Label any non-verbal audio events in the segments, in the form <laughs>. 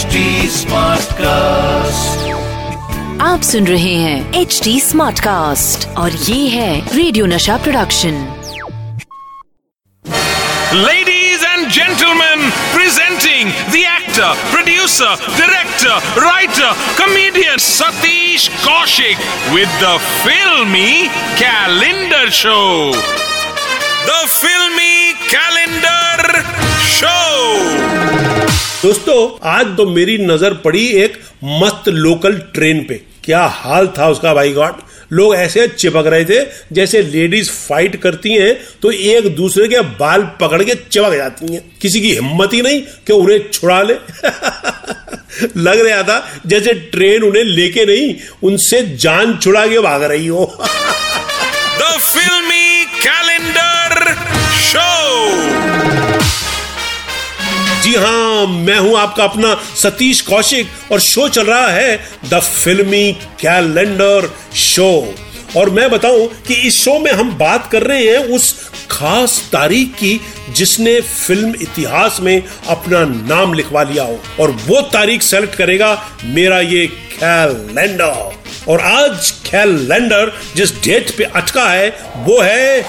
HD Smartcast. आप सुन रहे हैं एच डी स्मार्ट कास्ट और ये है radio Nasha production Ladies and gentlemen, presenting the actor, producer, director, writer, comedian Satish Kaushik with the filmy calendar show. The filmy calendar show. दोस्तों, आज तो मेरी नज़र पड़ी एक मस्त लोकल ट्रेन पे। क्या हाल था उसका भाई गॉड? लोग ऐसे चिपक रहे थे जैसे लेडीज़ फाइट करती हैं तो एक दूसरे के बाल पकड़ के चिपक जाती हैं। किसी की हिम्मत ही नहीं कि उन्हें छुड़ा ले। <laughs> लग रहा था जैसे ट्रेन उन्हें लेके नहीं, उनसे जान छुड़ा के भाग रही हो। The filmy calendar show. जी हाँ मैं हूँ आपका अपना सतीश कौशिक और शो चल रहा है द फिल्मी कैलेंडर शो। और मैं बताऊँ कि इस शो में हम बात कर रहे हैं उस खास तारीख की जिसने फ़िल्म इतिहास में अपना नाम लिखवा लिया हो। और वो तारीख सेलेक्ट करेगा मेरा ये कैलेंडर। और आज कैलेंडर जिस डेट पे अटका है, वो है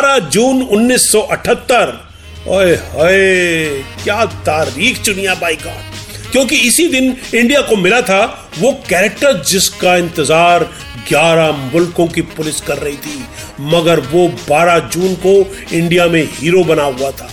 बारह जून 1978 ओए हाय क्या तारीख चुनिया बाई गॉड। क्योंकि इसी दिन इंडिया को मिला था वो कैरेक्टर जिसका इंतज़ार 11 मुल्कों की पुलिस कर रही थी, मगर वो 12 जून को इंडिया में हीरो बना हुआ था।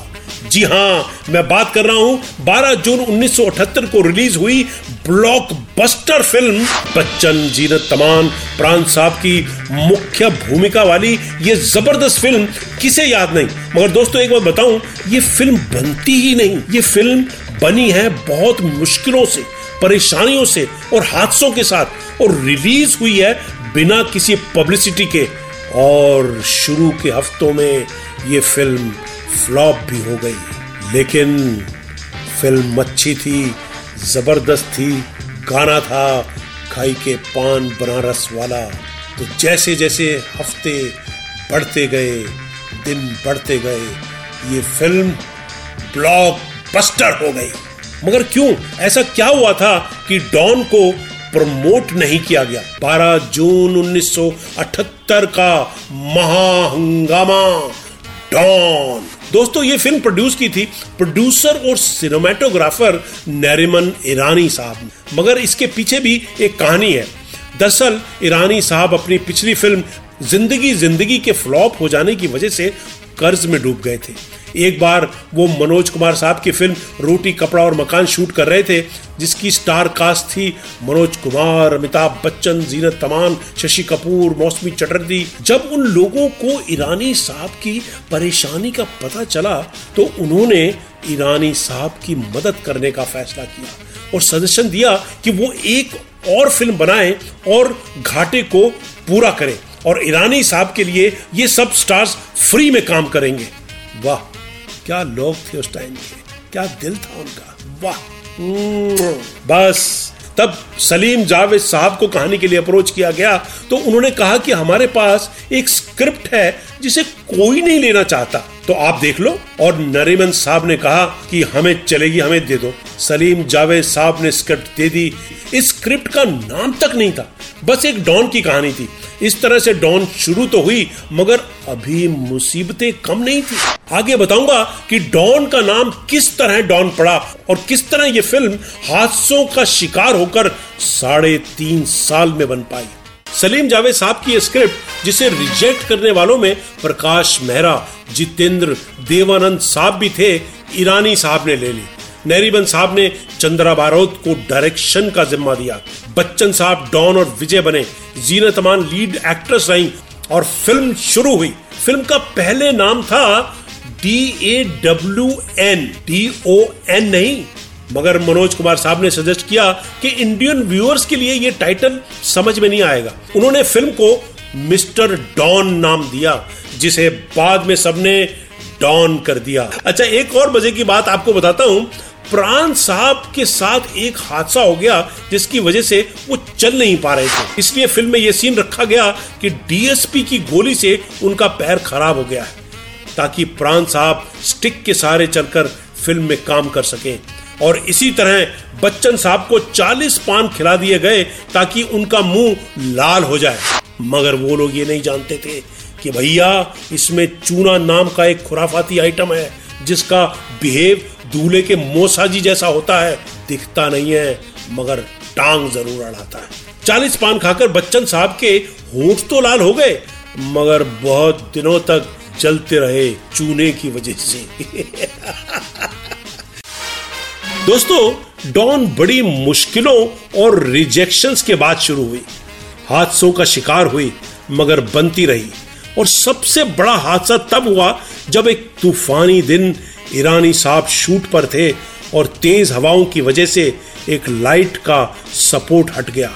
जी हाँ, मैं बात कर रहा हूँ 12 जून 1978 को रिलीज़ हुई ब्लॉकबस्टर फ़िल्म बच्चन जीनत तमान प्राण साहब की मुख्य भूमिका वाली ये ज़बरदस्त फ़िल्म किसे याद नहीं? मगर दोस्तों, एक बात बताऊँ, ये फ़िल्म बनती ही नहीं। ये फ़िल्म बनी है बहुत मुश्किलों से, परेशानियों से और हादसों के साथ और रिलीज़ हुई है बिना किसी पब्लिसिटी के। और शुरू के हफ्तों में ये फ़िल्म फ्लॉप भी हो गई। लेकिन फ़िल्म अच्छी थी, ज़बरदस्त थी, गाना था, खाई के पान बनारस वाला। तो जैसे जैसे हफ़्ते बढ़ते गए, दिन बढ़ते गए, ये फ़िल्म ब्लॉक बस्टर हो गई। मगर क्यों? ऐसा क्या हुआ था कि डॉन को प्रमोट नहीं किया गया? 12 जून 1978 का महाहंगामा, डॉन। दोस्तों, ये फ़िल्म प्रोड्यूस की थी प्रोड्यूसर और सिनेमाटोग्राफर नरिमन ईरानी साहब। मगर इसके पीछे भी एक कहानी है। दरअसल, ईरानी साहब अपनी पिछली फ़िल्म ज़िंदगी ज़िंदगी के फ्लॉप हो जाने की वजह से कर्ज में डूब गए थे। एक बार वो मनोज कुमार साहब की फ़िल्म रोटी, कपड़ा और मकान शूट कर रहे थे, जिसकी स्टार कास्ट थी मनोज कुमार, अमिताभ बच्चन, जीनत तमान, शशि कपूर, मौसमी चटर्जी। जब उन लोगों को ईरानी साहब की परेशानी का पता चला तो उन्होंने ईरानी साहब की मदद करने का फैसला किया और सजेशन दिया कि वो एक और फ़िल्म बनाएँ और घाटे को पूरा करें। और ईरानी साहब के लिए ये सब स्टार्स फ्री में काम करेंगे। वाह, क्या लोग थे उस टाइम के। क्या दिल था उनका। वाह। बस, तब सलीम जावेद साहब को कहानी के लिए अप्रोच किया गया तो उन्होंने कहा कि हमारे पास एक स्क्रिप्ट है जिसे कोई नहीं लेना चाहता। तो आप देख लो, और नरीमन साहब ने कहा कि हमें चलेगी, हमें दे दो। सलीम जावेद साहब ने स्क्रिप्ट दे दी। इस स्क्रिप्ट का नाम तक नहीं था, बस एक डॉन की कहानी थी। इस तरह से डॉन शुरू तो हुई, मगर अभी मुसीबतें कम नहीं थी। आगे बताऊँगा कि डॉन का नाम किस तरह डॉन पड़ा और किस तरह ये फ़िल्म हादसों का शिकार होकर साढ़े तीन साल में बन पाई। सलीम जावेद साहब की स्क्रिप्ट, जिसे रिजेक्ट करने वालों में प्रकाश मेहरा, जितेंद्र देवानंद साहब भी थे, ईरानी साहब ने ले ली। नरीबन साहब ने चंद्रा बारोत को डायरेक्शन का जिम्मा दिया। बच्चन साहब डॉन और विजय बने। जीनत अमान लीड एक्ट्रेस रही और फ़िल्म शुरू हुई। फ़िल्म का पहले नाम था D A W N D O N नहीं। मगर मनोज कुमार साहब ने सजेस्ट किया कि इंडियन व्यूअर्स के लिए ये टाइटल समझ में नहीं आएगा। उन्होंने फ़िल्म को मिस्टर डॉन नाम दिया, जिसे बाद में सबने डॉन कर दिया। अच्छा एक और मज़े की बात आपको बताता हूँ। प्राण साहब के साथ एक हादसा हो गया जिसकी वजह से वो चल नहीं पा रहे थे। इसलिए फ़िल्म में यह सीन रखा गया कि डीएसपी की गोली से उनका पैर खराब हो गया है, ताकि प्राण साहब स्टिक के सहारे चलकर फ़िल्म में काम कर सके। और इसी तरह बच्चन साहब को 40 पान खिला दिए गए ताकि उनका मुँह लाल हो जाए। मगर वो लोग ये नहीं जानते थे कि भैया, इसमें चूना नाम का एक खुराफाती आइटम है। जिसका बिहेव दूल्हे के मोसाजी जैसा होता है, दिखता नहीं है, मगर टांग ज़रूर अड़ाता है। चालीस पान खाकर बच्चन साहब के होठ तो लाल हो गए, मगर बहुत दिनों तक चलते रहे चूने की वजह से। <laughs> दोस्तों, डॉन बड़ी मुश्किलों और रिजेक्शंस के बाद शुरू हुई। हादसों का शिकार हुई, मगर बनती रही। और सबसे बड़ा हादसा तब हुआ जब एक तूफानी दिन ईरानी साहब शूट पर थे और तेज हवाओं की वजह से एक लाइट का सपोर्ट हट गया।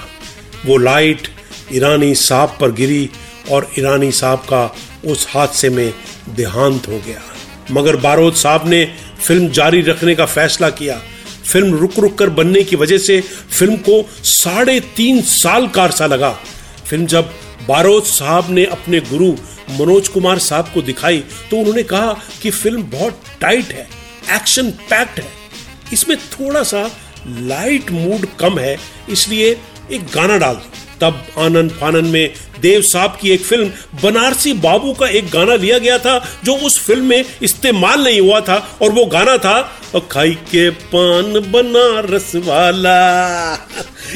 वो लाइट ईरानी साहब पर गिरी और ईरानी साहब का उस हादसे में देहांत हो गया। मगर बारोद साहब ने फ़िल्म जारी रखने का फैसला किया। फ़िल्म रुक रुक कर बनने की वजह से फ़िल्म को साढ़े तीन साल का अरसा लगा। फ़िल्म जब बारोद साहब ने अपने गुरु मनोज कुमार साहब को दिखाई तो उन्होंने कहा कि फ़िल्म बहुत टाइट है एक्शन पैक्ड है। इसमें थोड़ा सा लाइट मूड कम है, इसलिए एक गाना डाल दो। तब आनंद फानन में देव साहब की एक फ़िल्म बनारसी बाबू का एक गाना लिया गया था, जो उस फ़िल्म में इस्तेमाल नहीं हुआ था, और वो गाना था खाई के पान बनारस वाला।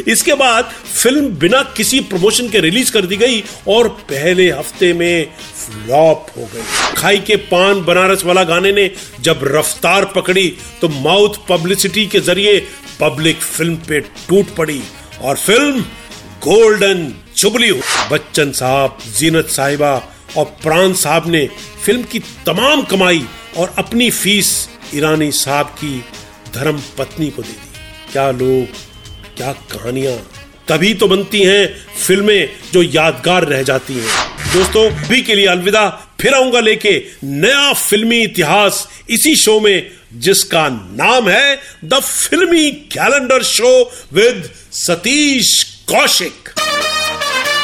इसके बाद फ़िल्म बिना किसी प्रमोशन के रिलीज़ कर दी गई, और पहले हफ़्ते में फ्लॉप हो गई। खाई के पान बनारस वाला गाने ने जब रफ्तार पकड़ी तो माउथ पब्लिसिटी के ज़रिए पब्लिक फ़िल्म पे टूट पड़ी, और फ़िल्म गोल्डन जुबली बच्चन साहब, जीनत साहिबा और प्राण साहब ने फ़िल्म की तमाम कमाई और अपनी फ़ीस ईरानी साहब की धर्म पत्नी को दे दी। क्या लोग, क्या कहानियाँ। तभी तो बनती हैं फ़िल्में जो यादगार रह जाती हैं। दोस्तों भी के लिए अलविदा। फिर आऊँगा लेके नया फिल्मी इतिहास इसी शो में, जिसका नाम है the filmy calendar show with Satish Kaushik.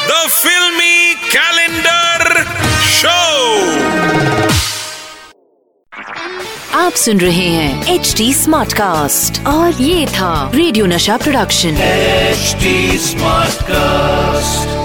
The filmy calendar show आप सुन रहे हैं एच डी स्मार्ट कास्ट और ये था radio Nasha production HD smart cast